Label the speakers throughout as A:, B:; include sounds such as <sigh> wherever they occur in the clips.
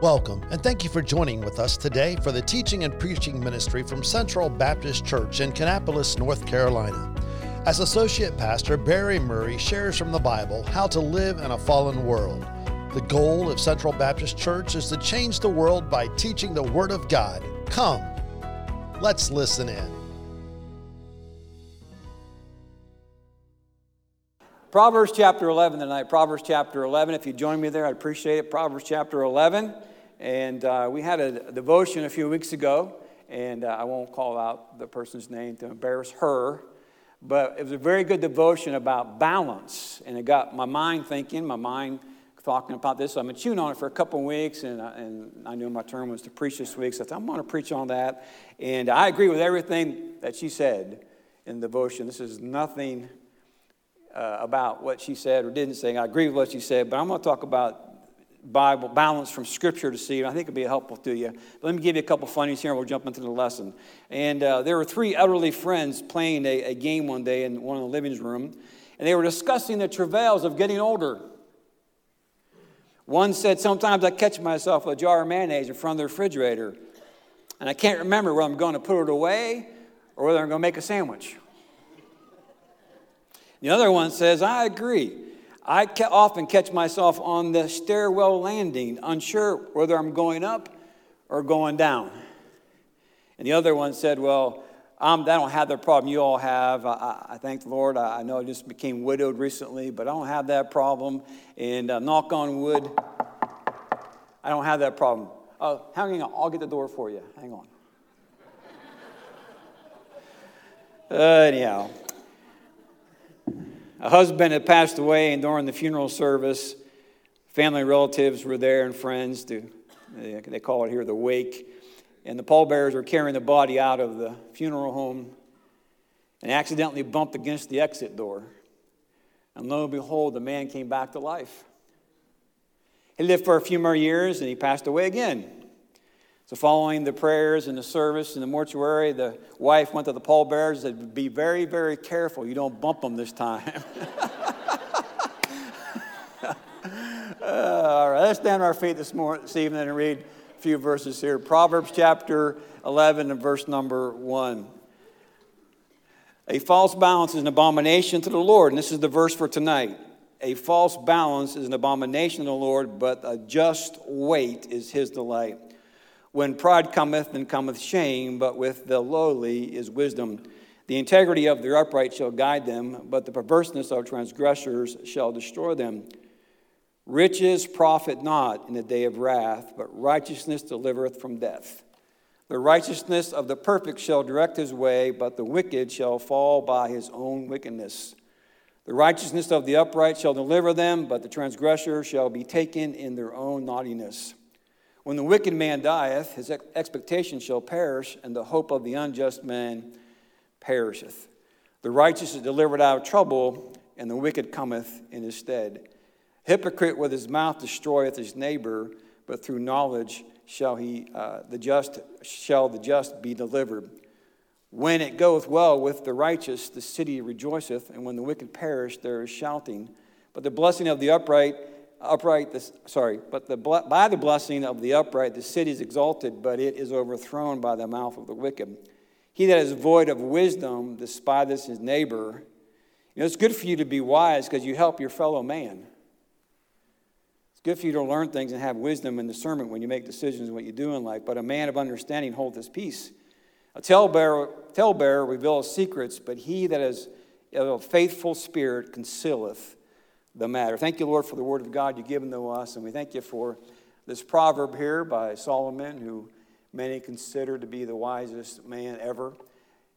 A: Welcome, and thank you for joining with us today for the teaching and preaching ministry from Central Baptist Church in Kannapolis, North Carolina. As Associate Pastor, Barry Murray shares from the Bible how to live in a fallen world. The goal of Central Baptist Church is to change the world by teaching the Word of God. Come, let's listen in.
B: Proverbs chapter 11 tonight. Proverbs chapter 11. If you join me there, I'd appreciate it. Proverbs chapter 11. And uh, we had a devotion a few weeks ago, and uh, I won't call out the person's name to embarrass her, but it was a very good devotion about balance. And it got my mind thinking, my mind talking about this. So I've been chewing on it for a couple of weeks, and, uh, and I knew my turn was to preach this week, so I thought I'm going to preach on that. And I agree with everything that she said in the devotion. This is nothing uh, about what she said or didn't say. I agree with what she said, but I'm going to talk about Bible balance from Scripture to see. I think it'll be helpful to you. But let me give you a couple funnies here, and we'll jump into the lesson. And uh, there were three elderly friends playing a, a game one day in one of the living room, and they were discussing the travails of getting older. One said, Sometimes I catch myself with a jar of mayonnaise in front of the refrigerator, and I can't remember whether I'm going to put it away or whether I'm going to make a sandwich. The other one says, I agree. I often catch myself on the stairwell landing, unsure whether I'm going up or going down. And the other one said, Well, um, I don't have that problem you all have. I, I, I thank the Lord. I, I, know I just became widowed recently, but I don't have that problem. And uh, knock on wood, I don't have that problem. Uh, hang on, I'll get the door for you. Hang on. Uh, <laughs> anyhow, a husband had passed away, and during the funeral service, family relatives were there and friends. To, they call it here the wake. And the pallbearers were carrying the body out of the funeral home and accidentally bumped against the exit door. And lo and behold, the man came back to life. He lived for a few more years and he passed away again. So, following the prayers and the service in the mortuary, the wife went to the pallbearers and said, Be very, very careful. You don't bump them this time. <laughs> uh, all right, let's stand on our feet this, morning, this evening and read a few verses here. Proverbs chapter 11 and verse number 1. A false balance is an abomination to the Lord. And this is the verse for tonight. A false balance is an abomination to the Lord, but a just weight is his delight. When pride cometh, then cometh shame, but with the lowly is wisdom. The integrity of the upright shall guide them, but the perverseness of transgressors shall destroy them. Riches profit not in the day of wrath, but righteousness delivereth from death. The righteousness of the perfect shall direct his way, but the wicked shall fall by his own wickedness. The righteousness of the upright shall deliver them, but the transgressor shall be taken in their own naughtiness. When the wicked man dieth, his expectation shall perish, and the hope of the unjust man perisheth. The righteous is delivered out of trouble, and the wicked cometh in his stead. Hypocrite with his mouth destroyeth his neighbor, but through knowledge shall he uh, the just shall the just be delivered. When it goeth well with the righteous, the city rejoiceth, and when the wicked perish, there is shouting. But the blessing of the upright upright, the, sorry, but the, by the blessing of the upright, the city is exalted, but it is overthrown by the mouth of the wicked. He that is void of wisdom despiseth his neighbor. You know, it's good for you to be wise because you help your fellow man. It's good for you to learn things and have wisdom and discernment when you make decisions in what you do in life. But a man of understanding holds his peace. A talebearer, talebearer reveals secrets, but he that is of a faithful spirit concealeth the matter. Thank you, Lord, for the word of God you've given to us, and we thank you for this proverb here by Solomon, who many consider to be the wisest man ever.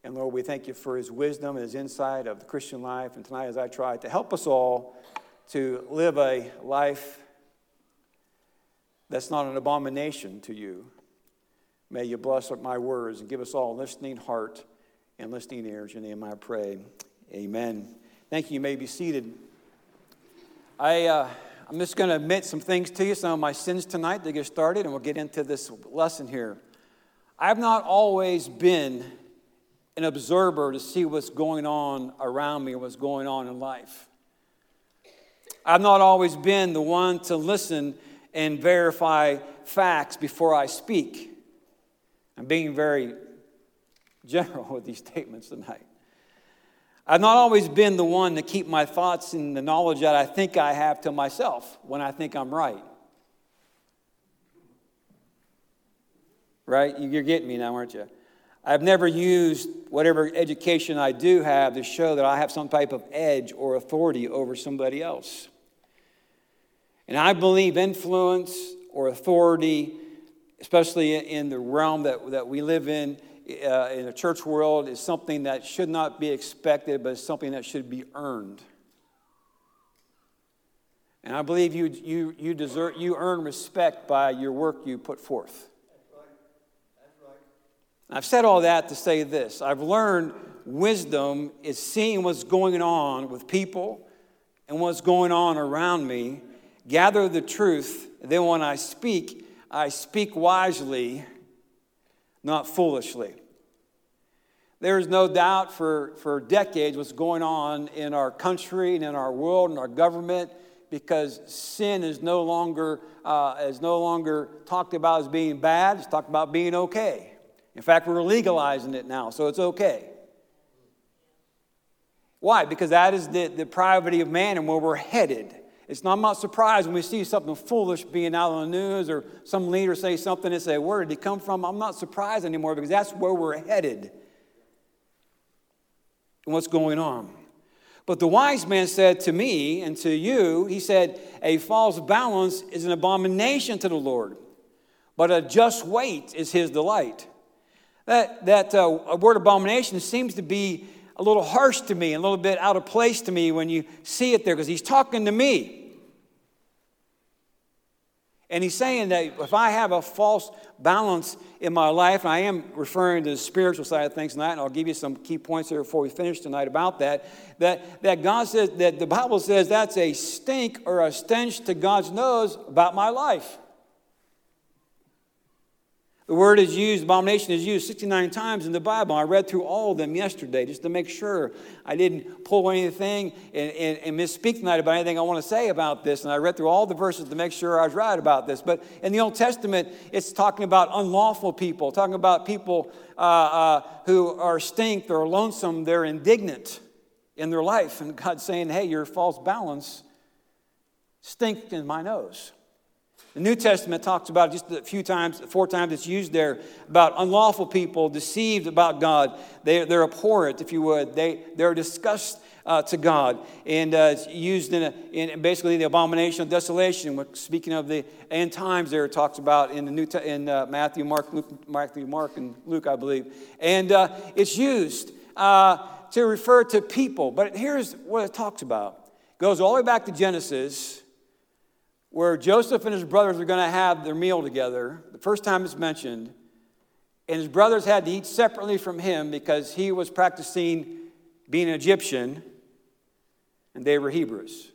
B: And Lord, we thank you for his wisdom and his insight of the Christian life. And tonight, as I try to help us all to live a life that's not an abomination to you, may you bless my words and give us all a listening heart and listening ears. In your name I pray. Amen. Thank you. You may be seated. I, uh, I'm just going to admit some things to you, some of my sins tonight to get started, and we'll get into this lesson here. I've not always been an observer to see what's going on around me, what's going on in life. I've not always been the one to listen and verify facts before I speak. I'm being very <laughs> general with these statements tonight. I've not always been the one to keep my thoughts and the knowledge that I think I have to myself when I think I'm right. Right? You're getting me now, aren't you? I've never used whatever education I do have to show that I have some type of edge or authority over somebody else. And I believe influence or authority, especially in the realm that, that we live in, uh, in the church world, is something that should not be expected, but something that should be earned. And I believe you, you, you, deserve, you earn respect by your work you put forth. I've said all that to say this I've learned wisdom is seeing what's going on with people and what's going on around me, gather the truth, then when I speak, I speak wisely, not foolishly. There is no doubt for, for decades what's going on in our country and in our world and our government because sin is no longer, uh, is no longer talked about as being bad, it's talked about being okay. In fact, we're legalizing it now, so it's okay. Why? Because that is the, the privacy of man and where we're headed. It's not, I'm not surprised when we see something foolish being out on the news or some leader say something and say, Where did it come from? I'm not surprised anymore because that's where we're headed and what's going on. But the wise man said to me and to you, He said, A false balance is an abomination to the Lord, but a just weight is His delight. That, that uh, word abomination seems to be a little harsh to me, a little bit out of place to me when you see it there, because he's talking to me. And he's saying that if I have a false balance in my life, and I am referring to the spiritual side of things tonight, and I'll give you some key points here before we finish tonight about that, that, that God says, that the Bible says that's a stink or a stench to God's nose about my life. The word is used, abomination is used 69 times in the Bible. I read through all of them yesterday just to make sure I didn't pull anything and, and, and misspeak tonight about anything I want to say about this. And I read through all the verses to make sure I was right about this. But in the Old Testament, it's talking about unlawful people, talking about people uh, uh, who are stink, they're lonesome, they're indignant in their life. And God's saying, hey, your false balance stink in my nose. The New Testament talks about just a few times, four times it's used there, about unlawful people deceived about God. They, they're abhorrent, if you would. They, they're disgust uh, to God. And uh, it's used in, a, in basically the abomination of desolation. Speaking of the end times, there it talks about in, the New in uh, Matthew, Mark, Luke, Matthew, Mark, and Luke, I believe. And uh, it's used uh, to refer to people. But here's what it talks about. It goes all the way back to Genesis where Joseph and his brothers are going to have their meal together. The first time it's mentioned. And his brothers had to eat separately from him because he was practicing being an Egyptian and they were Hebrews.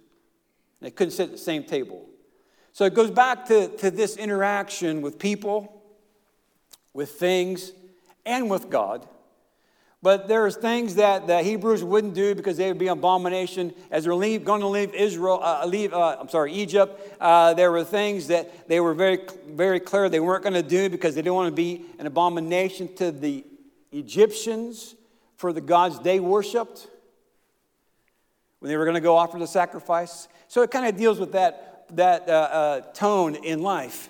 B: They couldn't sit at the same table. So it goes back to, to this interaction with people, with things, and with God. But there's things that the Hebrews wouldn't do because they would be an abomination as they're leave, going to leave Israel, uh, leave, uh, I'm sorry, Egypt. Uh, there were things that they were very, very clear they weren't going to do because they didn't want to be an abomination to the Egyptians for the gods they worshipped when they were going to go offer the sacrifice. So it kind of deals with that, that uh, uh, tone in life.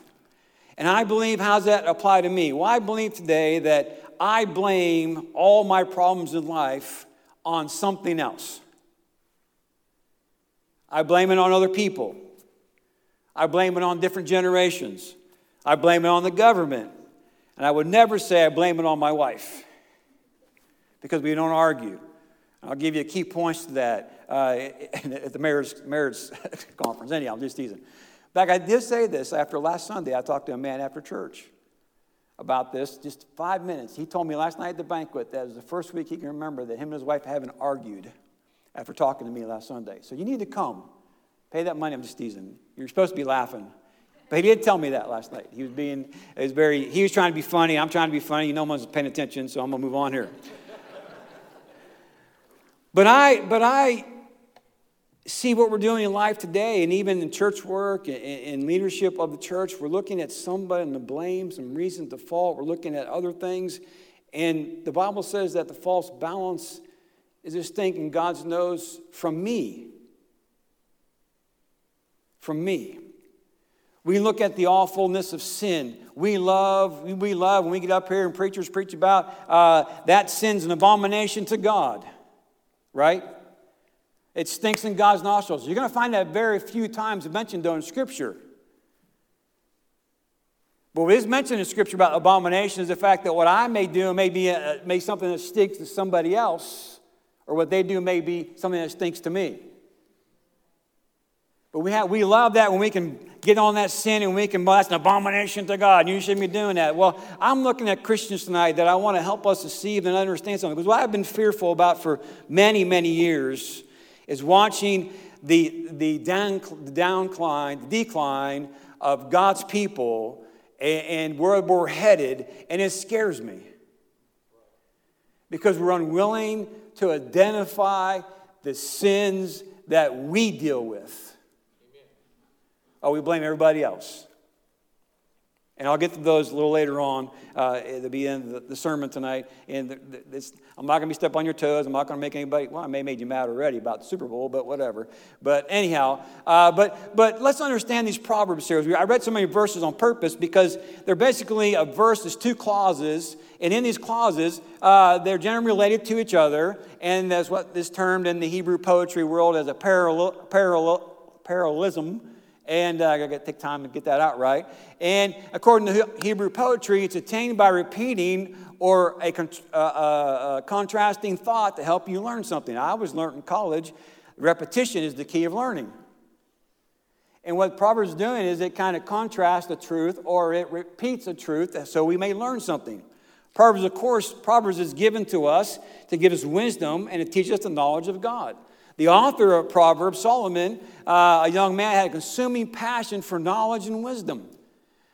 B: And I believe, how's that apply to me? Well, I believe today that I blame all my problems in life on something else. I blame it on other people. I blame it on different generations. I blame it on the government. And I would never say I blame it on my wife because we don't argue. I'll give you key points to that uh, <laughs> at the marriage, marriage <laughs> conference. Anyhow, I'm just teasing. In fact, I did say this after last Sunday. I talked to a man after church about this, just five minutes. He told me last night at the banquet that was the first week he can remember that him and his wife haven't argued after talking to me last Sunday. So you need to come. Pay that money. I'm just teasing. You're supposed to be laughing. But he did tell me that last night. He was being, he was very, he was trying to be funny. I'm trying to be funny. You no one's paying attention, so I'm going to move on here. but I, but I see what we're doing in life today, and even in church work and, leadership of the church, we're looking at somebody and the blame, some reason to fault. We're looking at other things. And the Bible says that the false balance is this thinking God knows from me. From me. We look at the awfulness of sin. We love, we love when we get up here and preachers preach about uh, that sin's an abomination to God, right? It stinks in God's nostrils. You're going to find that very few times mentioned though in Scripture. But what is mentioned in Scripture about abomination is the fact that what I may do may be a, may something that stinks to somebody else, or what they do may be something that stinks to me. But we, have, we love that when we can get on that sin and we can, well, that's an abomination to God. You shouldn't be doing that. Well, I'm looking at Christians tonight that I want to help us to see and understand something. Because what I've been fearful about for many, many years is watching the, the, down, downcline, the decline of God's people and, and where we're headed, and it scares me. Because we're unwilling to identify the sins that we deal with. Oh, we blame everybody else. And I'll get to those a little later on uh, at the beginning of the, the sermon tonight. And the, the, I'm not going to be step on your toes. I'm not going to make anybody, well, I may have made you mad already about the Super Bowl, but whatever. But anyhow, uh, but, but let's understand these Proverbs here. I read so many verses on purpose because they're basically a verse, there's two clauses. And in these clauses, uh, they're generally related to each other. And that's what is termed in the Hebrew poetry world as a parallel, parallel, parallelism and uh, I got to take time to get that out right. And according to Hebrew poetry, it's attained by repeating or a, con- uh, uh, contrasting thought to help you learn something. I was learned in college, repetition is the key of learning. And what Proverbs is doing is it kind of contrasts the truth or it repeats a truth so we may learn something. Proverbs, of course, Proverbs is given to us to give us wisdom and to teach us the knowledge of God. The author of Proverbs, Solomon, uh, a young man, had a consuming passion for knowledge and wisdom.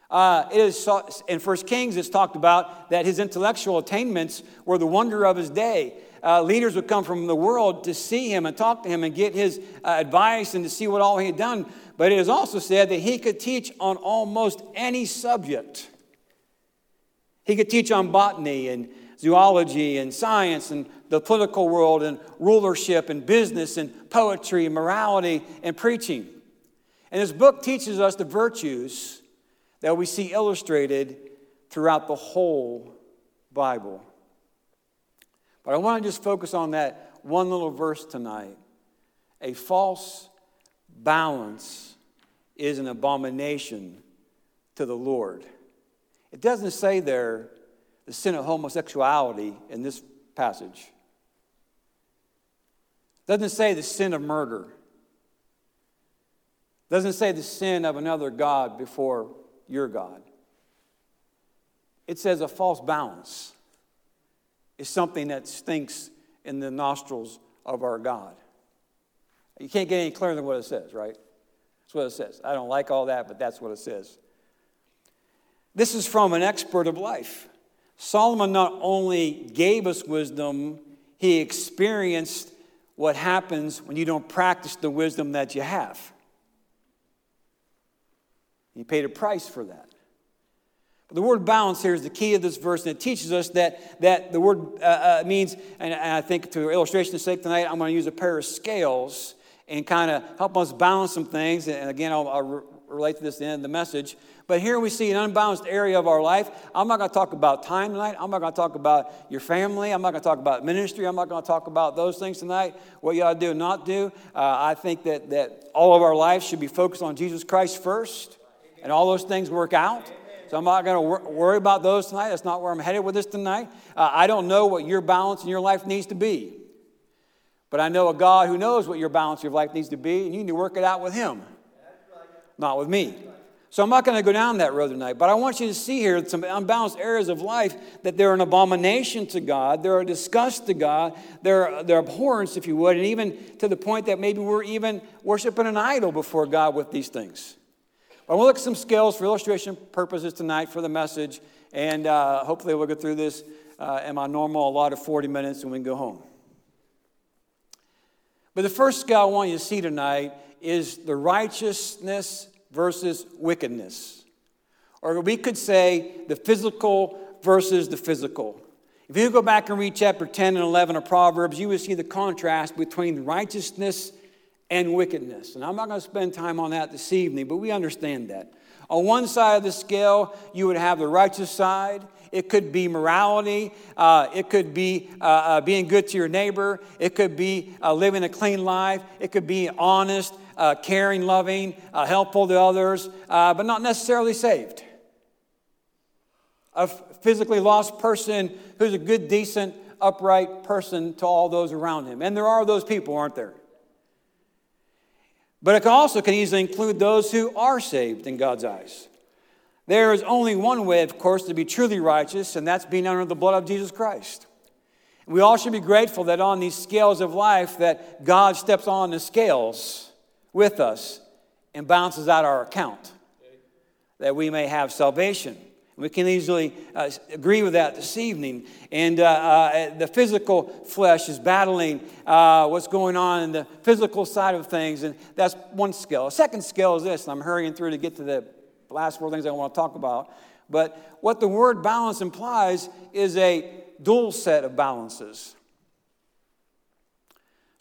B: Uh, it is in First Kings, it's talked about that his intellectual attainments were the wonder of his day. Uh, leaders would come from the world to see him and talk to him and get his uh, advice and to see what all he had done. But it is also said that he could teach on almost any subject. He could teach on botany and zoology and science and the political world and rulership and business and poetry and morality and preaching. And this book teaches us the virtues that we see illustrated throughout the whole Bible. But I want to just focus on that one little verse tonight. A false balance is an abomination to the Lord. It doesn't say there the sin of homosexuality in this passage. Doesn't say the sin of murder. Doesn't say the sin of another God before your God. It says a false balance is something that stinks in the nostrils of our God. You can't get any clearer than what it says, right? That's what it says. I don't like all that, but that's what it says. This is from an expert of life. Solomon not only gave us wisdom, he experienced what happens when you don't practice the wisdom that you have. He paid a price for that. But the word balance here is the key of this verse, and it teaches us that, that the word uh, uh, means, and I think to illustration's sake tonight, I'm going to use a pair of scales and kind of help us balance some things. And again, I'll, I'll relate to this the end of the message. But here we see an unbalanced area of our life. I'm not going to talk about time tonight. I'm not going to talk about your family. I'm not going to talk about ministry. I'm not going to talk about those things tonight. What you ought to do and not do. Uh, I think that, that all of our lives should be focused on Jesus Christ first, and all those things work out. So I'm not going to wor- worry about those tonight. That's not where I'm headed with this tonight. Uh, I don't know what your balance in your life needs to be. But I know a God who knows what your balance of your life needs to be, and you need to work it out with Him, not with me. So I'm not going to go down that road tonight, but I want you to see here some unbalanced areas of life that they're an abomination to God, they're a disgust to God, they're, they're abhorrence, if you would, and even to the point that maybe we're even worshiping an idol before God with these things. But we'll look at some scales for illustration purposes tonight for the message, and uh, hopefully we'll get through this uh, in my normal allotted 40 minutes and we can go home. But the first scale I want you to see tonight is the righteousness versus wickedness. Or we could say the physical versus the physical. If you go back and read chapter 10 and 11 of Proverbs, you will see the contrast between righteousness and wickedness. And I'm not going to spend time on that this evening, but we understand that. On one side of the scale, you would have the righteous side. It could be morality. Uh, it could be uh, uh, being good to your neighbor. It could be uh, living a clean life. It could be honest, uh, caring, loving, uh, helpful to others, but not necessarily saved. A physically lost person who's a good, decent, upright person to all those around him. And there are those people, aren't there? But it also can easily include those who are saved in God's eyes. There is only one way, of course, to be truly righteous, and that's being under the blood of Jesus Christ. We all should be grateful that on these scales of life that God steps on the scales with us and balances out our account that we may have salvation. We can easily uh, agree with that this evening. And uh, uh, the physical flesh is battling uh, what's going on in the physical side of things, and that's one skill. A second skill is this, and I'm hurrying through to get to the last four things I want to talk about. But what the word balance implies is a dual set of balances.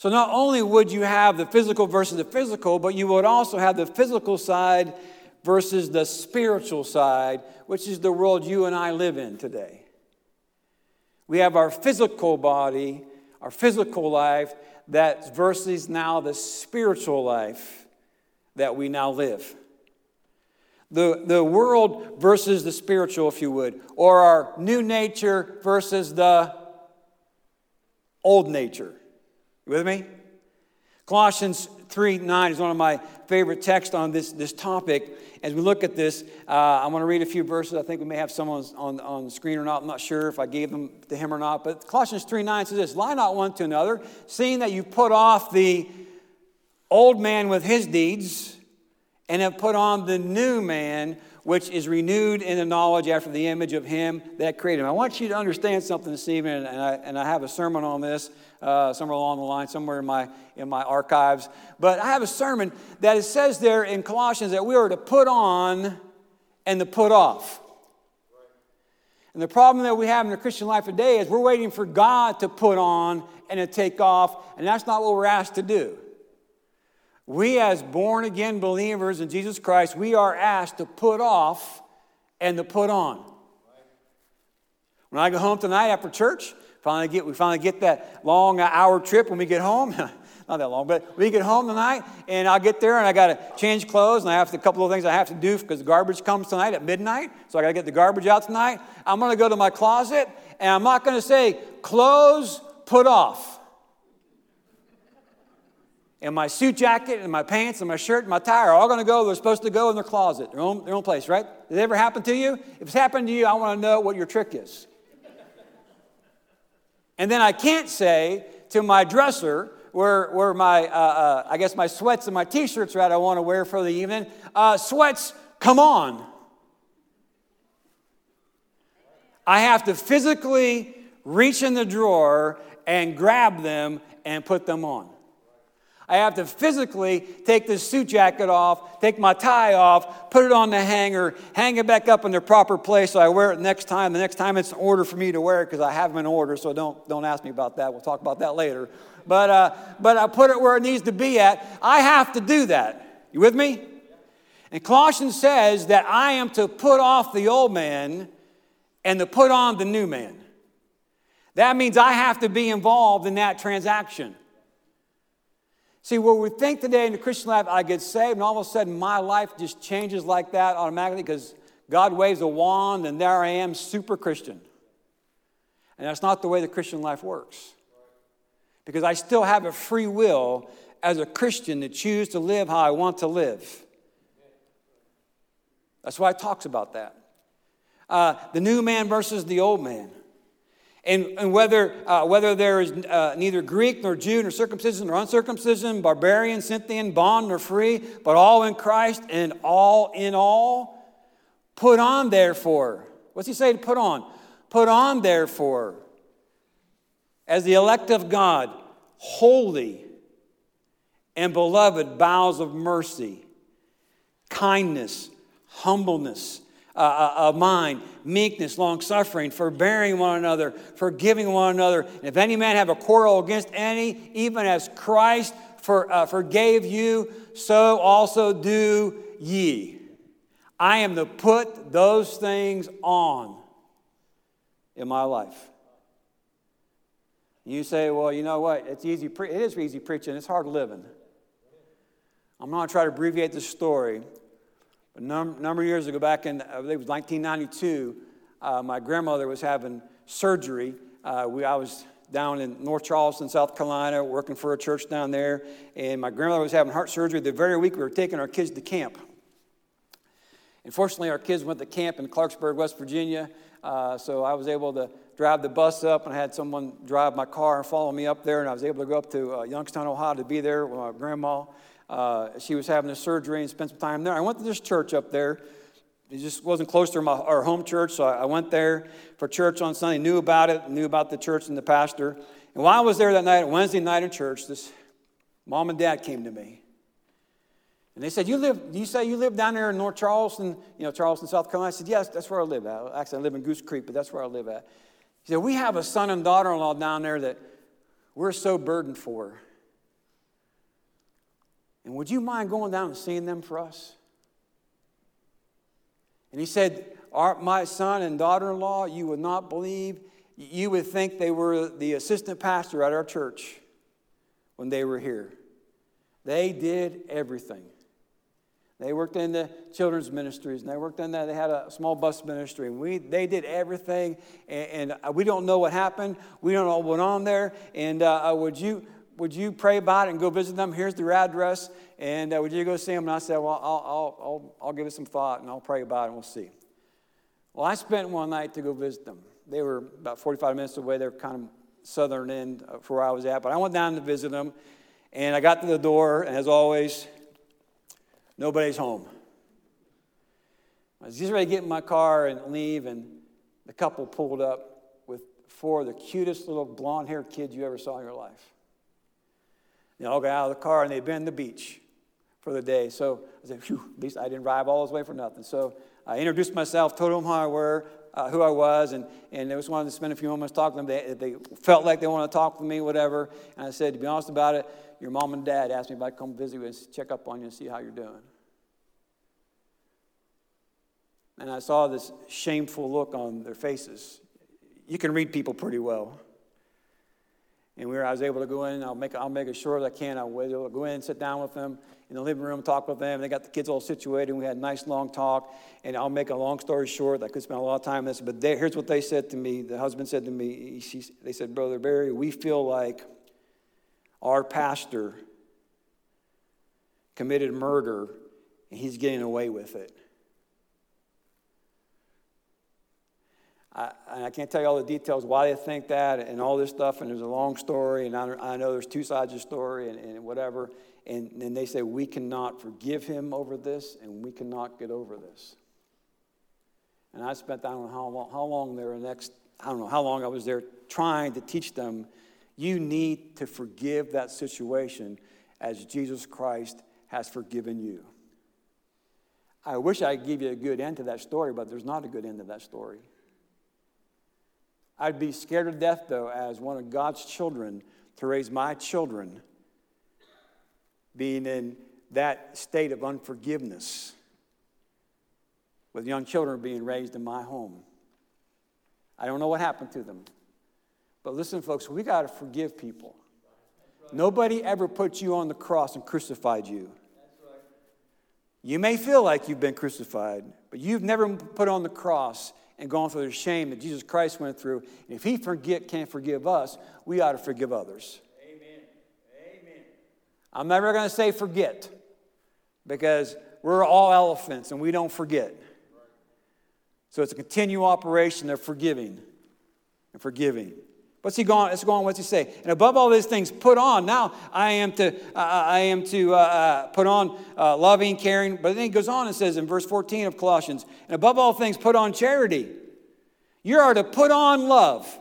B: So not only would you have the physical versus the physical, but you would also have the physical side versus the spiritual side, which is the world you and I live in today. We have our physical body, our physical life, that versus now the spiritual life that we now live. The, the world versus the spiritual, if you would, or our new nature versus the old nature. You with me? Colossians 3 9 is one of my favorite texts on this, this topic. As we look at this, uh, I want to read a few verses. I think we may have someone on, on, the screen or not. I'm not sure if I gave them to him or not. But Colossians 3 9 says this Lie not one to another, seeing that you put off the old man with his deeds and have put on the new man which is renewed in the knowledge after the image of him that created him. I want you to understand something this evening, and I, and I have a sermon on this uh, somewhere along the line, somewhere in my, in my archives. But I have a sermon that it says there in Colossians that we are to put on and to put off. And the problem that we have in the Christian life today is we're waiting for God to put on and to take off, and that's not what we're asked to do. We, as born again believers in Jesus Christ, we are asked to put off and to put on. When I go home tonight after church, finally get, we finally get that long hour trip when we get home. <laughs> Not that long, but we get home tonight, and I'll get there, and I got to change clothes, and I have to, a couple of things I have to do because the garbage comes tonight at midnight. So I got to get the garbage out tonight. I'm going to go to my closet, and I'm not going to say clothes put off and my suit jacket and my pants and my shirt and my tie are all going to go. They're supposed to go in their closet, their own, their own place, right? Did it ever happen to you? If it's happened to you, I want to know what your trick is. and then I can't say to my dresser, where, where my, uh, uh, I guess my sweats and my t-shirts are at I want to wear for the evening, uh, sweats, come on. I have to physically reach in the drawer and grab them and put them on. I have to physically take this suit jacket off, take my tie off, put it on the hanger, hang it back up in the proper place so I wear it next time. The next time it's in order for me to wear it because I have them in order, so don't, don't ask me about that. We'll talk about that later. But, uh, but I put it where it needs to be at. I have to do that. You with me? And Colossians says that I am to put off the old man and to put on the new man. That means I have to be involved in that transaction. See, where we think today in the Christian life, I get saved, and all of a sudden my life just changes like that automatically because God waves a wand and there I am, super Christian. And that's not the way the Christian life works. Because I still have a free will as a Christian to choose to live how I want to live. That's why it talks about that. Uh, the new man versus the old man. And, and whether, uh, whether there is uh, neither Greek nor Jew nor circumcision nor uncircumcision, barbarian, Scythian, bond nor free, but all in Christ and all in all, put on therefore. What's he say to put on? Put on therefore, as the elect of God, holy and beloved bowels of mercy, kindness, humbleness uh, of mind, meekness, long suffering, forbearing one another, forgiving one another. And if any man have a quarrel against any, even as Christ for, uh, forgave you, so also do ye. I am to put those things on in my life. You say, well, you know what? It's easy. Pre- it is easy preaching. It's hard living. I'm not going to try to abbreviate the story. But a num- number of years ago, back in, I believe it was 1992, uh, my grandmother was having surgery. Uh, we, I was down in North Charleston, South Carolina, working for a church down there, and my grandmother was having heart surgery. The very week we were taking our kids to camp. Unfortunately, our kids went to camp in Clarksburg, West Virginia, uh, so I was able to drive the bus up, and I had someone drive my car and follow me up there, and I was able to go up to uh, Youngstown, Ohio to be there with my grandma. Uh, she was having a surgery and spent some time there. I went to this church up there. It just wasn't close to my, our home church, so I went there for church on Sunday, knew about it, knew about the church and the pastor. And while I was there that night, Wednesday night in church, this mom and dad came to me. And they said, You live, you say you live down there in North Charleston, you know, Charleston, South Carolina? I said, Yes, that's where I live at. Actually, I live in Goose Creek, but that's where I live at. He said, We have a son and daughter in law down there that we're so burdened for. And would you mind going down and seeing them for us? And he said, My son and daughter in law, you would not believe, you would think they were the assistant pastor at our church when they were here. They did everything. They worked in the children's ministries, and they worked in that. They had a small bus ministry, and we they did everything. And, and we don't know what happened. We don't know what went on there. And uh, uh would you would you pray about it and go visit them? Here's their address. And uh, would you go see them? And I said, Well, I'll, I'll, I'll, I'll give it some thought and I'll pray about it and we'll see. Well, I spent one night to go visit them. They were about 45 minutes away. They're kind of southern end for where I was at. But I went down to visit them. And I got to the door, and as always, nobody's home. I was just ready to get in my car and leave, and the couple pulled up with four of the cutest little blonde haired kids you ever saw in your life. They all got out of the car and they'd been to the beach for the day. So I said, phew, at least I didn't drive all this way for nothing. So I introduced myself, told them who I were, uh, who I was, and, and they just wanted to spend a few moments talking to them. They, they felt like they wanted to talk to me, whatever. And I said, to be honest about it, your mom and dad asked me if I'd come visit you and check up on you and see how you're doing. And I saw this shameful look on their faces. You can read people pretty well. And we were, I was able to go in, I'll make, I'll make as sure as I can. I was able to go in sit down with them in the living room, talk with them. They got the kids all situated, and we had a nice long talk. And I'll make a long story short. I could spend a lot of time on this, but they, here's what they said to me. The husband said to me, he, they said, Brother Barry, we feel like our pastor committed murder, and he's getting away with it. I, I, can't tell you all the details why they think that and all this stuff, and there's a long story, and I, I know there's two sides of the story and, and whatever. And then they say, We cannot forgive him over this, and we cannot get over this. And I spent, I don't know how long, how long there, next, I don't know how long I was there trying to teach them you need to forgive that situation as Jesus Christ has forgiven you. I wish I could give you a good end to that story, but there's not a good end to that story. I'd be scared to death, though, as one of God's children, to raise my children being in that state of unforgiveness, with young children being raised in my home. I don't know what happened to them. But listen, folks, we got to forgive people. Nobody ever put you on the cross and crucified you. You may feel like you've been crucified, but you've never been put on the cross and gone through the shame that Jesus Christ went through. And if He forget, can't forgive us, we ought to forgive others. Amen. Amen. I'm never going to say forget because we're all elephants and we don't forget. So it's a continual operation of forgiving and forgiving. What's he going? Let's go on. What's he say? And above all these things, put on. Now I am to, uh, I am to uh, uh, put on uh, loving, caring. But then he goes on and says in verse 14 of Colossians, and above all things, put on charity. You are to put on love,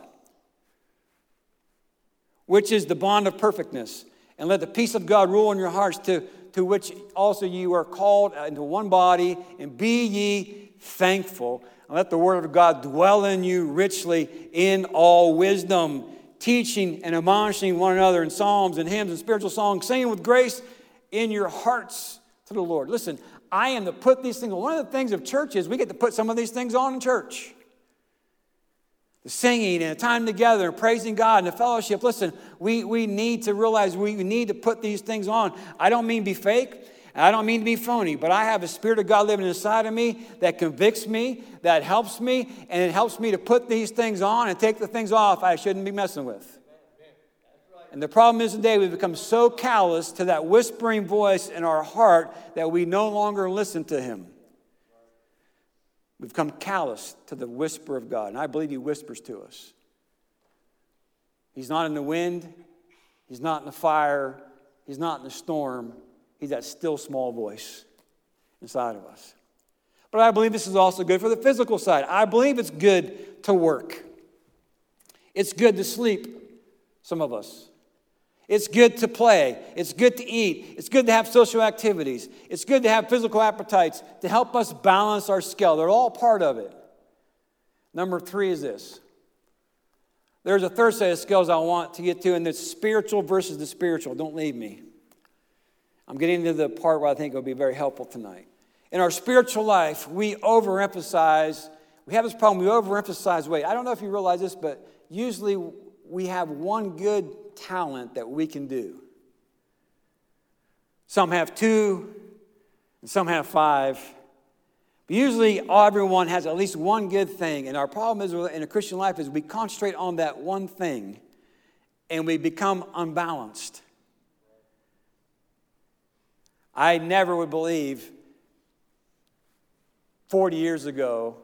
B: which is the bond of perfectness. And let the peace of God rule in your hearts, to, to which also you are called into one body, and be ye thankful. Let the word of God dwell in you richly in all wisdom, teaching and admonishing one another in psalms and hymns and spiritual songs, singing with grace in your hearts to the Lord. Listen, I am to put these things. One of the things of church is we get to put some of these things on in church. The singing and the time together and praising God and the fellowship. Listen, we, we need to realize we need to put these things on. I don't mean be fake. I don't mean to be phony, but I have a Spirit of God living inside of me that convicts me, that helps me, and it helps me to put these things on and take the things off I shouldn't be messing with. And the problem is today we've become so callous to that whispering voice in our heart that we no longer listen to him. We've become callous to the whisper of God, and I believe he whispers to us. He's not in the wind, he's not in the fire, he's not in the storm. He's that still small voice inside of us. But I believe this is also good for the physical side. I believe it's good to work. It's good to sleep, some of us. It's good to play. It's good to eat. It's good to have social activities. It's good to have physical appetites to help us balance our scale. They're all part of it. Number three is this there's a third set of skills I want to get to, and it's spiritual versus the spiritual. Don't leave me. I'm getting to the part where I think it will be very helpful tonight. In our spiritual life, we overemphasize, we have this problem, we overemphasize weight. I don't know if you realize this, but usually we have one good talent that we can do. Some have two, and some have five. But usually, everyone has at least one good thing. And our problem is in a Christian life is we concentrate on that one thing and we become unbalanced. I never would believe 40 years ago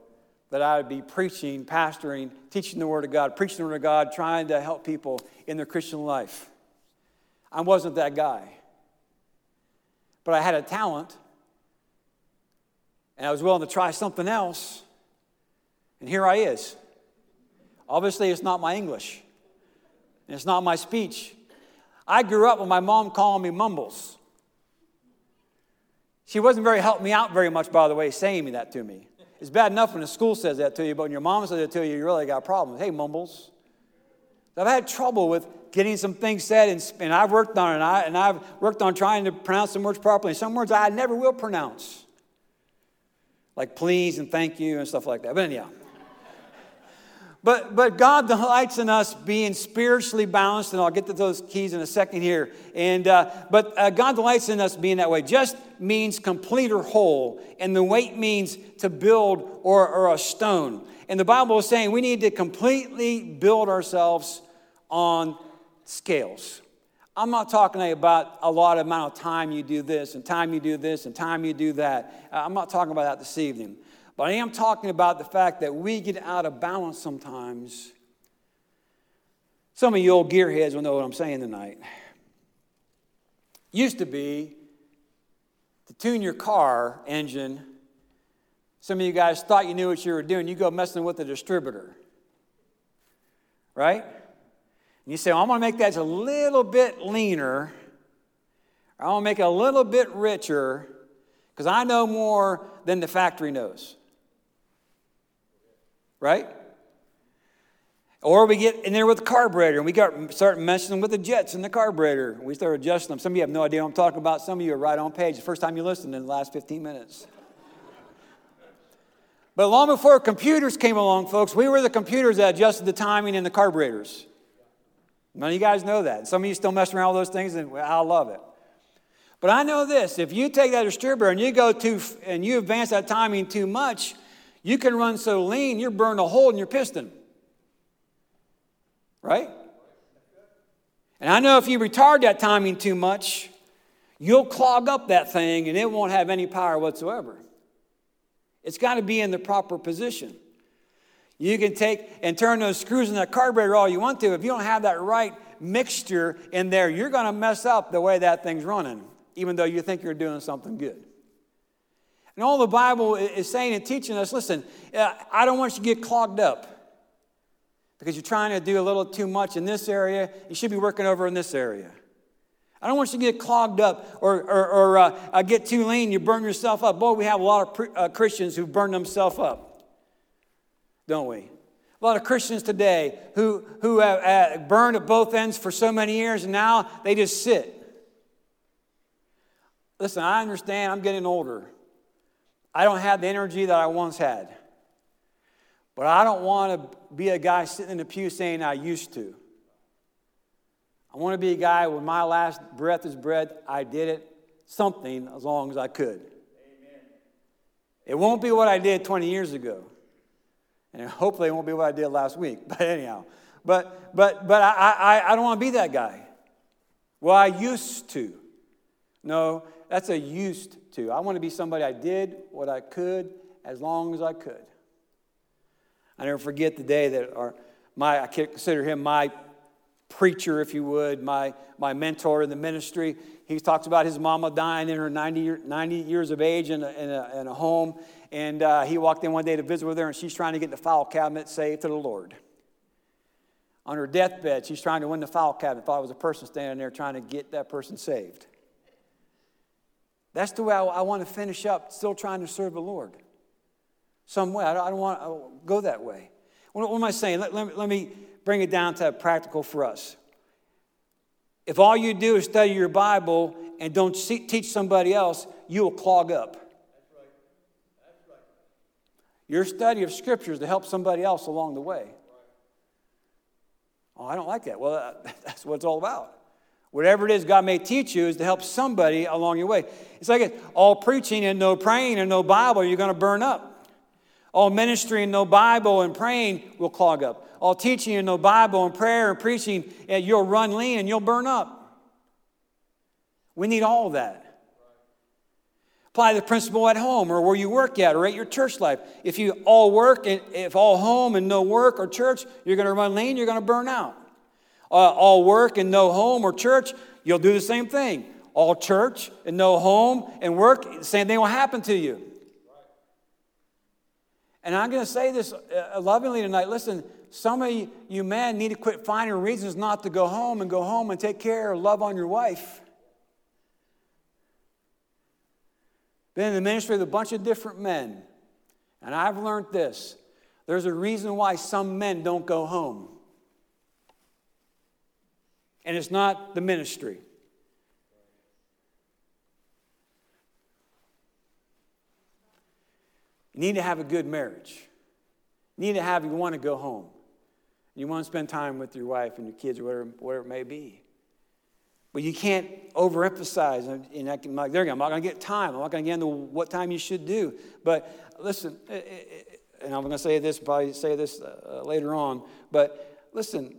B: that I would be preaching, pastoring, teaching the Word of God, preaching the Word of God, trying to help people in their Christian life. I wasn't that guy. But I had a talent, and I was willing to try something else, and here I is. Obviously, it's not my English, and it's not my speech. I grew up with my mom calling me mumbles. She wasn't very helping me out very much, by the way, saying that to me. It's bad enough when the school says that to you, but when your mom says it to you, you really got problems. Hey, mumbles. I've had trouble with getting some things said, and, and I've worked on it, and, I, and I've worked on trying to pronounce some words properly. Some words I never will pronounce, like please and thank you and stuff like that. But anyhow. But, but God delights in us being spiritually balanced, and I'll get to those keys in a second here. And, uh, but uh, God delights in us being that way. Just means complete or whole, and the weight means to build or, or a stone. And the Bible is saying we need to completely build ourselves on scales. I'm not talking about a lot of amount of time you do this, and time you do this, and time you do that. Uh, I'm not talking about that this evening. But I am talking about the fact that we get out of balance sometimes. Some of you old gearheads will know what I'm saying tonight. Used to be to tune your car engine. Some of you guys thought you knew what you were doing. You go messing with the distributor. Right? And you say, well, I'm going to make that a little bit leaner. I want to make it a little bit richer because I know more than the factory knows right? Or we get in there with the carburetor and we got, start messing with the jets in the carburetor. We start adjusting them. Some of you have no idea what I'm talking about. Some of you are right on page. The first time you listened in the last 15 minutes. But long before computers came along, folks, we were the computers that adjusted the timing in the carburetors. None of you guys know that. Some of you still mess around with those things, and I love it. But I know this: if you take that distributor and you go too and you advance that timing too much, you can run so lean, you burn a hole in your piston. Right? And I know if you retard that timing too much, you'll clog up that thing and it won't have any power whatsoever. It's got to be in the proper position. You can take and turn those screws in that carburetor all you want to. If you don't have that right mixture in there, you're going to mess up the way that thing's running, even though you think you're doing something good. And all the Bible is saying and teaching us listen, uh, I don't want you to get clogged up because you're trying to do a little too much in this area. You should be working over in this area. I don't want you to get clogged up or, or, or uh, uh, get too lean, you burn yourself up. Boy, we have a lot of pre- uh, Christians who burn themselves up, don't we? A lot of Christians today who, who have uh, burned at both ends for so many years and now they just sit. Listen, I understand I'm getting older. I don't have the energy that I once had. But I don't want to be a guy sitting in the pew saying I used to. I want to be a guy when my last breath is breath, I did it something as long as I could. Amen. It won't be what I did 20 years ago. And hopefully it won't be what I did last week. <laughs> But anyhow, but but but I I, I don't want to be that guy. Well, I used to. No, that's a used to. I want to be somebody I did what I could as long as I could. I never forget the day that our, my, I consider him my preacher, if you would, my, my mentor in the ministry. He talks about his mama dying in her 90, 90 years of age in a, in a, in a home. And uh, he walked in one day to visit with her, and she's trying to get the file cabinet saved to the Lord. On her deathbed, she's trying to win the file cabinet. Thought it was a person standing there trying to get that person saved. That's the way I, I want to finish up, still trying to serve the Lord. Some way. I don't, I don't want to go that way. What, what am I saying? Let, let, let me bring it down to practical for us. If all you do is study your Bible and don't see, teach somebody else, you will clog up. That's right. That's right. Your study of scriptures to help somebody else along the way. Right. Oh, I don't like that. Well, <laughs> that's what it's all about. Whatever it is God may teach you is to help somebody along your way. It's like all preaching and no praying and no Bible, you're going to burn up. All ministry and no Bible and praying will clog up. All teaching and no Bible and prayer and preaching, you'll run lean and you'll burn up. We need all that. Apply the principle at home or where you work at or at your church life. If you all work and if all home and no work or church, you're going to run lean, you're going to burn out uh, all work and no home or church, you'll do the same thing. All church and no home and work, same thing will happen to you. And I'm going to say this uh, lovingly tonight. Listen, some of you men need to quit finding reasons not to go home and go home and take care love on your wife. Been in the ministry with a bunch of different men, and I've learned this there's a reason why some men don't go home and it's not the ministry. You need to have a good marriage. You need to have, you want to go home. You want to spend time with your wife and your kids or whatever, whatever it may be. But you can't overemphasize. And I can, like, there you go. I'm not going to get time. I'm not going to get into what time you should do. But listen, eh, eh, eh, and I'm going to say this, probably say this uh, later on. But listen,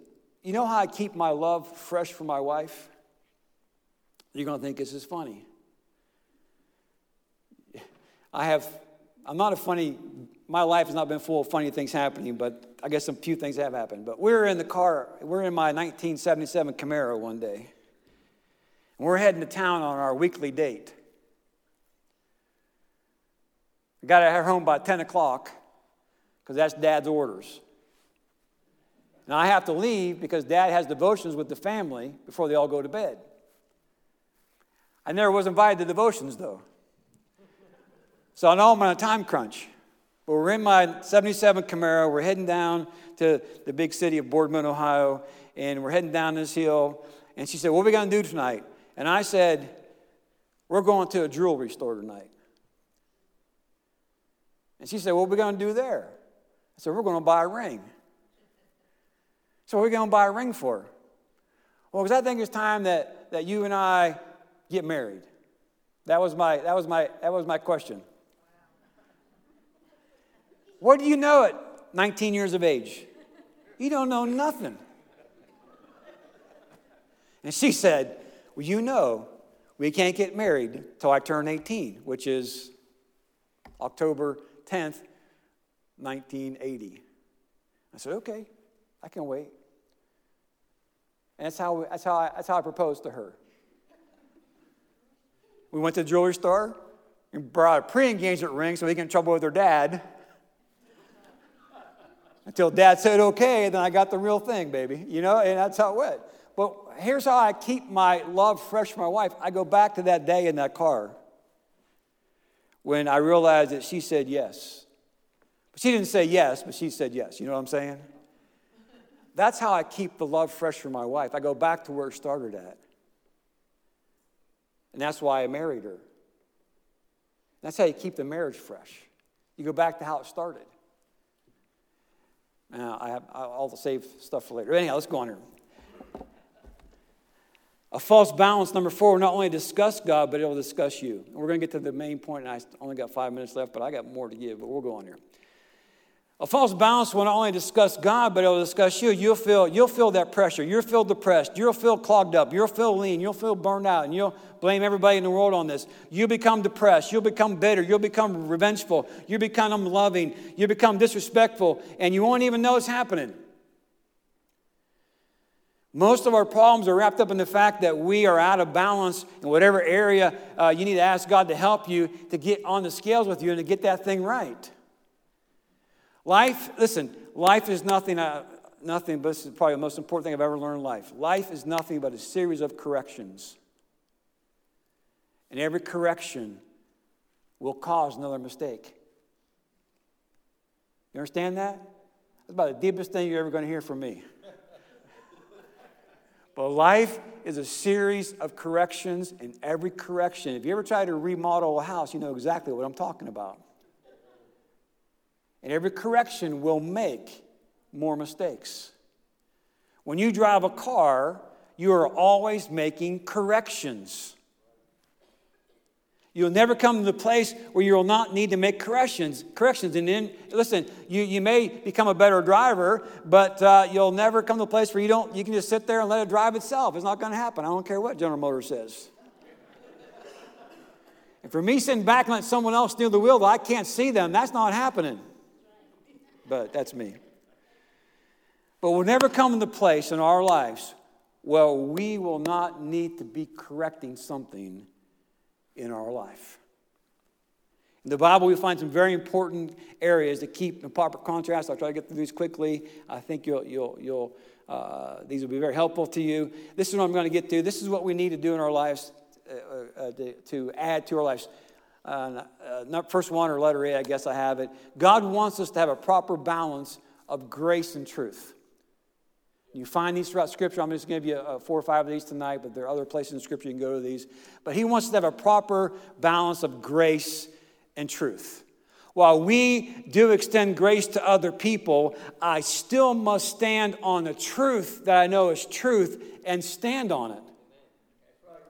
B: you know how I keep my love fresh for my wife? You're going to think this is funny. I have, I'm not a funny, my life has not been full of funny things happening, but I guess some few things have happened. But we are in the car, we're in my 1977 Camaro one day. And we're heading to town on our weekly date. I got to her home by 10 o'clock because that's dad's orders. Now I have to leave because dad has devotions with the family before they all go to bed. I never was invited to devotions though. So I know I'm on a time crunch. But we're in my 77 Camaro. We're heading down to the big city of Boardman, Ohio, and we're heading down this hill. And she said, What are we going to do tonight? And I said, We're going to a jewelry store tonight. And she said, What are we going to do there? I said, We're going to buy a ring. So, what are we going to buy a ring for? Well, because I think it's time that, that you and I get married. That was my, that was my, that was my question. What do you know at 19 years of age? You don't know nothing. And she said, Well, you know, we can't get married till I turn 18, which is October 10th, 1980. I said, Okay, I can wait. And that's how, that's how, I, that's how I proposed to her. We went to the jewelry store and brought a pre engagement ring so he get in trouble with her dad. Until dad said okay, then I got the real thing, baby. You know, and that's how it went. but here's how I keep my love fresh for my wife. I go back to that day in that car when I realized that she said yes. But she didn't say yes, but she said yes. You know what I'm saying? That's how I keep the love fresh for my wife. I go back to where it started at. And that's why I married her. That's how you keep the marriage fresh. You go back to how it started. Now, I have, I'll save stuff for later. Anyhow, let's go on here. A false balance, number four, will not only discuss God, but it will discuss you. And we're going to get to the main point, and I only got five minutes left, but I got more to give, but we'll go on here. A false balance will not only discuss God, but it will discuss you. You'll feel, you'll feel that pressure. You'll feel depressed. You'll feel clogged up. You'll feel lean. You'll feel burned out. And you'll blame everybody in the world on this. You'll become depressed. You'll become bitter. You'll become revengeful. You become unloving. You become disrespectful. And you won't even know it's happening. Most of our problems are wrapped up in the fact that we are out of balance in whatever area uh, you need to ask God to help you to get on the scales with you and to get that thing right. Life, listen, life is nothing, uh, nothing, but this is probably the most important thing I've ever learned in life. Life is nothing but a series of corrections. And every correction will cause another mistake. You understand that? That's about the deepest thing you're ever going to hear from me. <laughs> but life is a series of corrections, and every correction, if you ever try to remodel a house, you know exactly what I'm talking about. And every correction will make more mistakes. When you drive a car, you are always making corrections. You'll never come to the place where you will not need to make corrections. Corrections, and then listen, you, you may become a better driver, but uh, you'll never come to a place where you don't. You can just sit there and let it drive itself. It's not going to happen. I don't care what General Motors says. and for me sitting back and let someone else steal the wheel, I can't see them. That's not happening but that's me. But we'll never come into place in our lives where we will not need to be correcting something in our life. In the Bible, we find some very important areas to keep in proper contrast. I'll try to get through these quickly. I think you'll, you'll, you'll, uh, these will be very helpful to you. This is what I'm going to get to. This is what we need to do in our lives uh, uh, to, to add to our lives uh, not first one or letter A, I guess I have it. God wants us to have a proper balance of grace and truth. You find these throughout Scripture. I'm just going to give you uh, four or five of these tonight, but there are other places in Scripture you can go to these. But He wants us to have a proper balance of grace and truth. While we do extend grace to other people, I still must stand on the truth that I know is truth and stand on it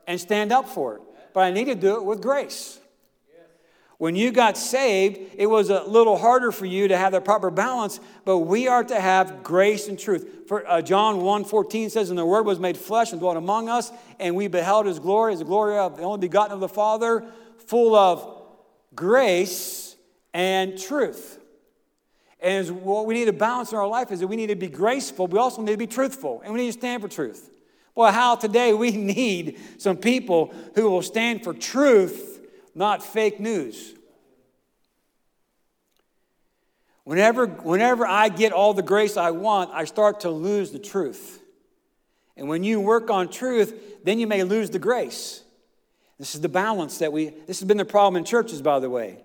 B: and stand up for it. But I need to do it with grace. When you got saved, it was a little harder for you to have the proper balance, but we are to have grace and truth. For, uh, John 1.14 says, And the Word was made flesh and dwelt among us, and we beheld His glory, the glory of the only begotten of the Father, full of grace and truth. And what we need to balance in our life is that we need to be graceful, we also need to be truthful, and we need to stand for truth. Boy, how today we <laughs> need some people who will stand for truth not fake news. Whenever, whenever I get all the grace I want, I start to lose the truth. And when you work on truth, then you may lose the grace. This is the balance that we, this has been the problem in churches, by the way.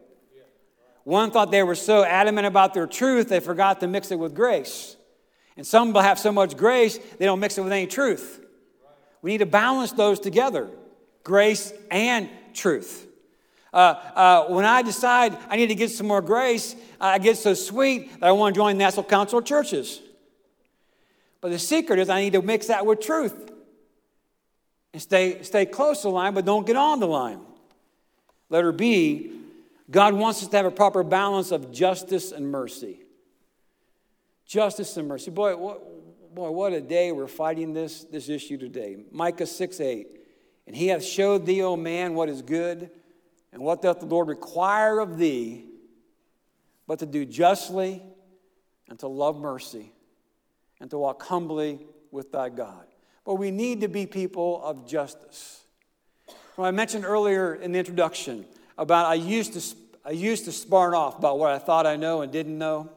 B: One thought they were so adamant about their truth, they forgot to mix it with grace. And some have so much grace, they don't mix it with any truth. We need to balance those together grace and truth. Uh, uh, when I decide I need to get some more grace, I get so sweet that I want to join National Council of Churches. But the secret is I need to mix that with truth and stay, stay close to the line, but don't get on the line. Letter B, God wants us to have a proper balance of justice and mercy. Justice and mercy. Boy, what, boy, what a day we're fighting this, this issue today. Micah 6 8. And he hath showed thee, O man, what is good and what doth the Lord require of thee but to do justly and to love mercy and to walk humbly with thy God? But we need to be people of justice. Well, I mentioned earlier in the introduction about I used to, I used to sparn off about what I thought I know and didn't know.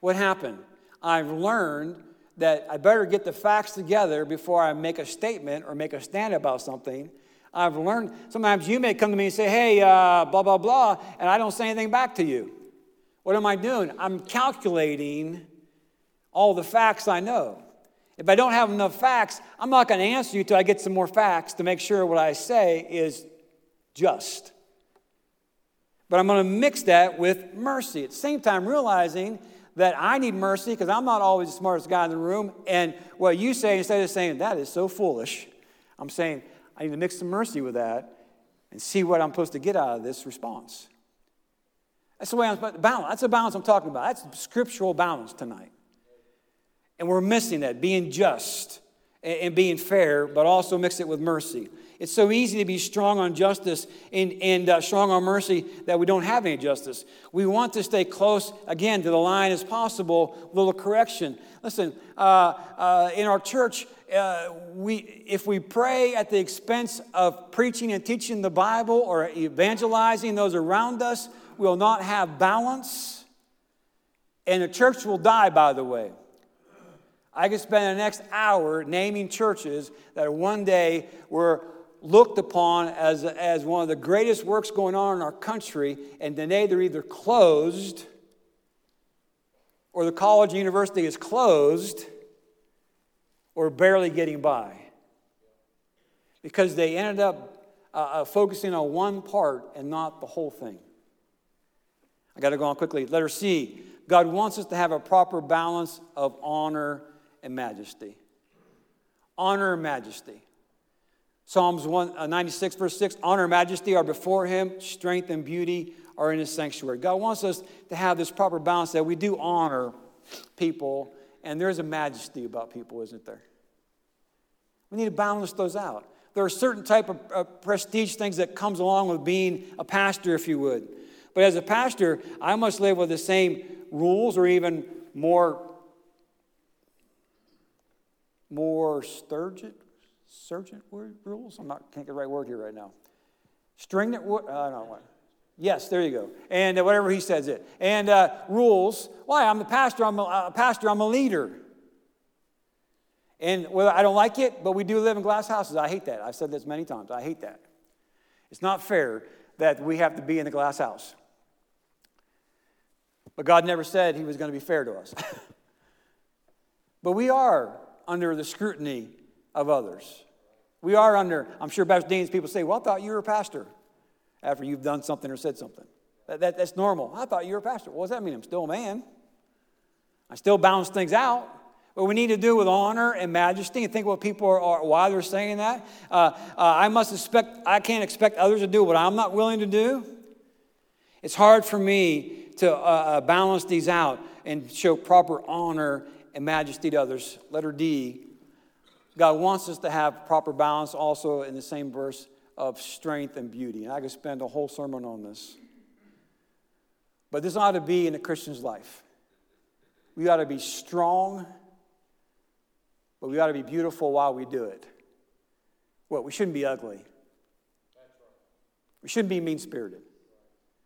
B: What happened? I've learned that I better get the facts together before I make a statement or make a stand about something. I've learned sometimes you may come to me and say, hey, uh, blah, blah, blah, and I don't say anything back to you. What am I doing? I'm calculating all the facts I know. If I don't have enough facts, I'm not going to answer you until I get some more facts to make sure what I say is just. But I'm going to mix that with mercy. At the same time, realizing that I need mercy because I'm not always the smartest guy in the room. And what you say, instead of saying, that is so foolish, I'm saying, I need to mix some mercy with that and see what I'm supposed to get out of this response. That's the way I'm supposed to balance. That's the balance I'm talking about. That's scriptural balance tonight. And we're missing that, being just and being fair, but also mix it with mercy. It's so easy to be strong on justice and, and uh, strong on mercy that we don't have any justice. We want to stay close, again, to the line as possible, little correction. Listen, uh, uh, in our church, uh, we, if we pray at the expense of preaching and teaching the Bible or evangelizing those around us, we'll not have balance. And the church will die, by the way. I could spend the next hour naming churches that one day were looked upon as, as one of the greatest works going on in our country, and today they're either closed or the college university is closed or barely getting by because they ended up uh, uh, focusing on one part and not the whole thing. I got to go on quickly. Letter C God wants us to have a proper balance of honor and majesty. Honor and majesty. Psalms 196, uh, verse 6 Honor and majesty are before him, strength and beauty are in his sanctuary. God wants us to have this proper balance that we do honor people, and there's a majesty about people, isn't there? We need to balance those out. There are certain type of uh, prestige things that comes along with being a pastor, if you would. But as a pastor, I must live with the same rules or even more, more sturgent, word, rules? I'm not, can't get the right word here right now. Stringent, uh, I don't know. Yes, there you go. And uh, whatever he says it. And uh, rules. Why? I'm the pastor. I'm a, a pastor. I'm a leader. And well, I don't like it, but we do live in glass houses. I hate that. I've said this many times. I hate that. It's not fair that we have to be in the glass house. But God never said He was going to be fair to us. <laughs> but we are under the scrutiny of others. We are under, I'm sure Pastor Dean's people say, Well, I thought you were a pastor after you've done something or said something. That, that, that's normal. I thought you were a pastor. What does that mean? I'm still a man. I still balance things out. But we need to do with honor and majesty and think what people are, are why they're saying that. Uh, uh, I must expect, I can't expect others to do what I'm not willing to do. It's hard for me to uh, uh balance these out and show proper honor and majesty to others. Letter D, God wants us to have proper balance also in the same verse of strength and beauty. And I could spend a whole sermon on this. But this ought to be in a Christian's life. We ought to be strong, but we ought to be beautiful while we do it. Well, we shouldn't be ugly. We shouldn't be mean spirited.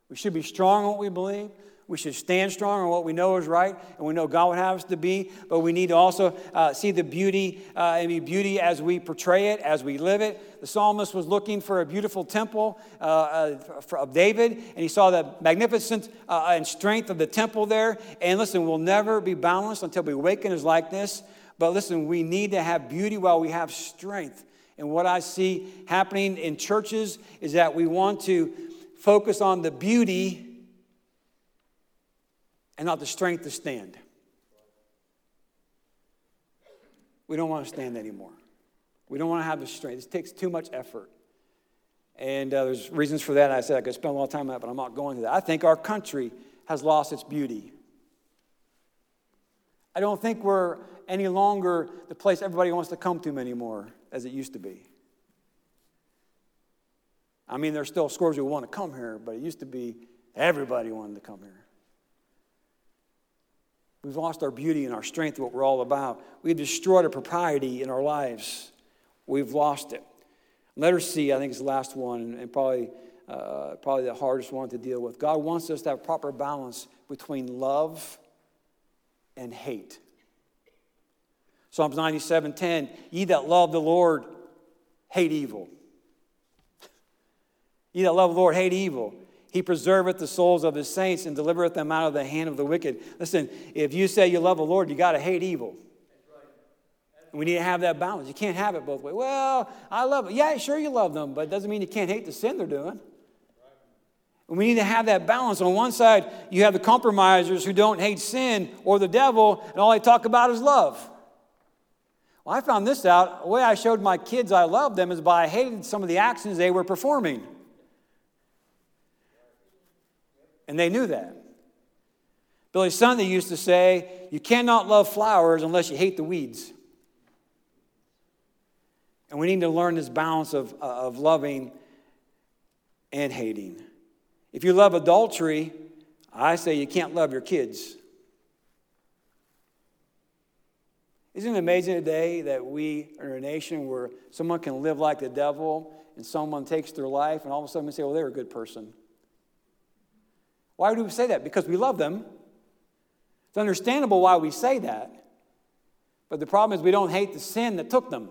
B: We should be strong in what we believe. We should stand strong on what we know is right and we know God would have us to be, but we need to also uh, see the beauty uh, and be beauty as we portray it, as we live it. The psalmist was looking for a beautiful temple uh, uh of David, and he saw the magnificence uh, and strength of the temple there. And listen, we'll never be balanced until we awaken his likeness. But listen, we need to have beauty while we have strength. And what I see happening in churches is that we want to focus on the beauty and not the strength to stand. We don't want to stand anymore. We don't want to have the strength. It takes too much effort. And uh, there's reasons for that. I said I could spend a lot of time on that, but I'm not going to that. I think our country has lost its beauty. I don't think we're any longer the place everybody wants to come to anymore as it used to be. I mean, there's still scores who want to come here, but it used to be everybody wanted to come here. We've lost our beauty and our strength, what we're all about. We've destroyed a propriety in our lives. We've lost it. Letter C, I think, is the last one, and probably, uh, probably the hardest one to deal with. God wants us to have proper balance between love and hate. Psalms 97 10, ye that love the Lord hate evil. <laughs> Ye that love the Lord hate evil. He preserveth the souls of his saints and delivereth them out of the hand of the wicked. Listen, if you say you love the Lord, you got to hate evil. We need to have that balance. You can't have it both ways. Well, I love it. Yeah, sure you love them, but it doesn't mean you can't hate the sin they're doing. And we need to have that balance. On one side, you have the compromisers who don't hate sin or the devil, and all they talk about is love. Well, I found this out. The way I showed my kids I loved them is by hated some of the actions they were performing. And they knew that. Billy Sunday used to say, You cannot love flowers unless you hate the weeds. And we need to learn this balance of, uh, of loving and hating. If you love adultery, I say you can't love your kids. Isn't it amazing today that we are a nation where someone can live like the devil and someone takes their life and all of a sudden we say, well, they're a good person? Why do we say that? Because we love them. It's understandable why we say that. But the problem is we don't hate the sin that took them.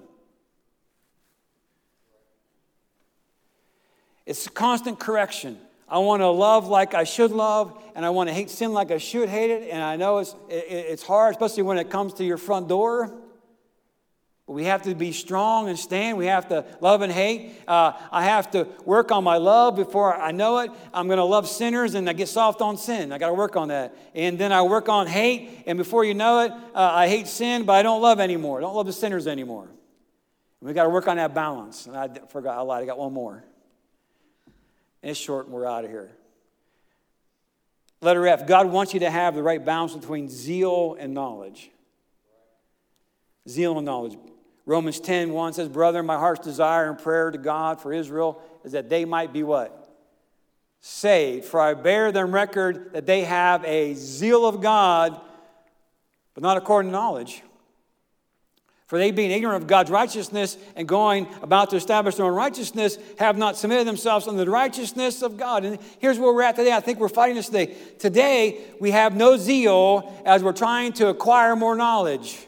B: It's constant correction. I want to love like I should love, and I want to hate sin like I should hate it. And I know it's, it's hard, especially when it comes to your front door. But we have to be strong and stand. We have to love and hate. Uh, I have to work on my love before I know it. I'm going to love sinners and I get soft on sin. I got to work on that. And then I work on hate. And before you know it, uh, I hate sin, but I don't love anymore. I don't love the sinners anymore. We got to work on that balance. And I forgot, I lied. I got one more. And it's short and we're out of here. Letter F God wants you to have the right balance between zeal and knowledge. Zeal and knowledge. Romans 10 1 says, Brother, my heart's desire and prayer to God for Israel is that they might be what? Saved. For I bear them record that they have a zeal of God, but not according to knowledge. For they, being ignorant of God's righteousness and going about to establish their own righteousness, have not submitted themselves unto the righteousness of God. And here's where we're at today. I think we're fighting this today. Today, we have no zeal as we're trying to acquire more knowledge.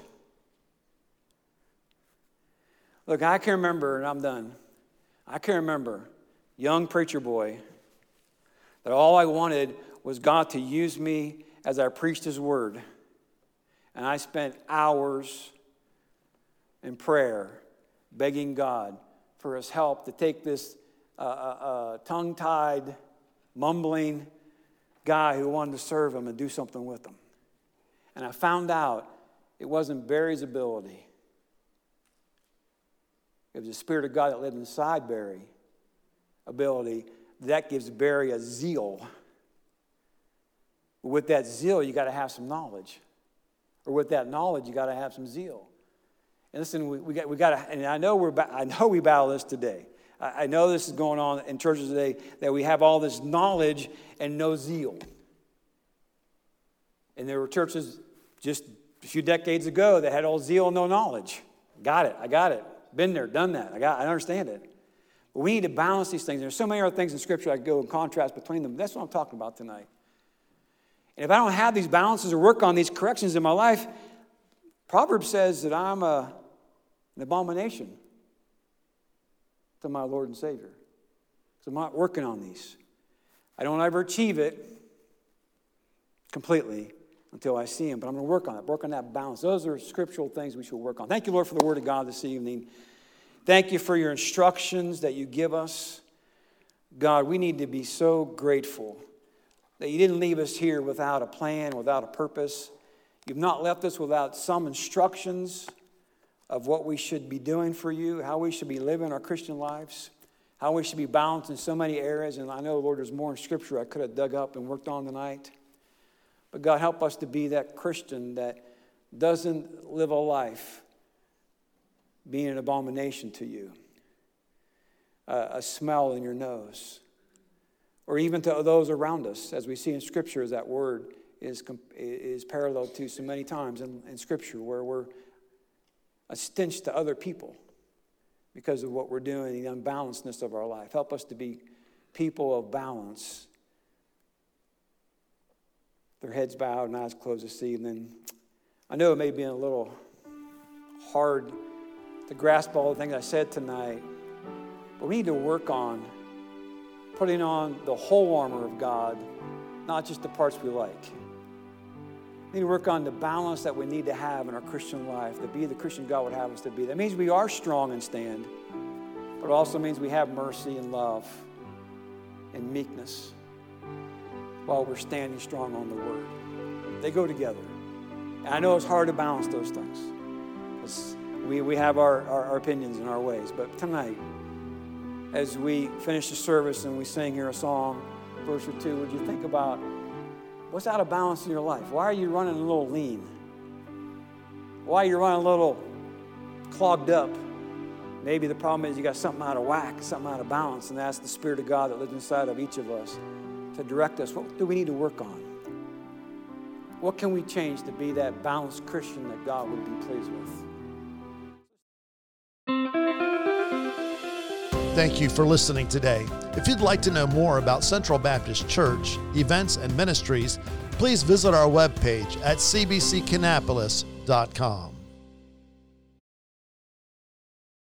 B: Look, I can remember, and I'm done. I can remember, young preacher boy, that all I wanted was God to use me as I preached His word. And I spent hours in prayer begging God for His help to take this uh, uh, uh, tongue tied, mumbling guy who wanted to serve Him and do something with Him. And I found out it wasn't Barry's ability. It was the Spirit of God that lived inside Barry ability. That gives Barry a zeal. With that zeal, you got to have some knowledge. Or with that knowledge, you got to have some zeal. And listen, we, we got, we got to, and I know, we're, I know we battle this today. I, I know this is going on in churches today, that we have all this knowledge and no zeal. And there were churches just a few decades ago that had all zeal and no knowledge. Got it, I got it. Been there, done that. I, got, I understand it. But we need to balance these things. There's so many other things in Scripture I could go and contrast between them. That's what I'm talking about tonight. And if I don't have these balances or work on these corrections in my life, Proverbs says that I'm a, an abomination to my Lord and Savior. So I'm not working on these. I don't ever achieve it completely until I see him. But I'm going to work on it, work on that balance. Those are scriptural things we should work on. Thank you, Lord, for the word of God this evening. Thank you for your instructions that you give us. God, we need to be so grateful that you didn't leave us here without a plan, without a purpose. You've not left us without some instructions of what we should be doing for you, how we should be living our Christian lives, how we should be balanced in so many areas. And I know, Lord, there's more in Scripture I could have dug up and worked on tonight. But God, help us to be that Christian that doesn't live a life being an abomination to you, a smell in your nose, or even to those around us, as we see in Scripture, that word is, is parallel to so many times in, in Scripture, where we're a stench to other people because of what we're doing, the unbalancedness of our life. Help us to be people of balance their heads bowed and eyes closed this evening. I know it may be a little hard to grasp all the things I said tonight. But we need to work on putting on the whole armor of God, not just the parts we like. We need to work on the balance that we need to have in our Christian life, to be the Christian God would have us to be. That means we are strong and stand, but it also means we have mercy and love and meekness while we're standing strong on the Word. They go together. And I know it's hard to balance those things. We, we have our, our, our opinions and our ways, but tonight, as we finish the service and we sing here a song, verse or two, would you think about what's out of balance in your life? Why are you running a little lean? Why are you running a little clogged up? Maybe the problem is you got something out of whack, something out of balance, and that's the Spirit of God that lives inside of each of us to direct us. What do we need to work on? What can we change to be that balanced Christian that God would be pleased with?
A: Thank you for listening today. If you'd like to know more about Central Baptist Church, events, and ministries, please visit our webpage at cbckannapolis.com.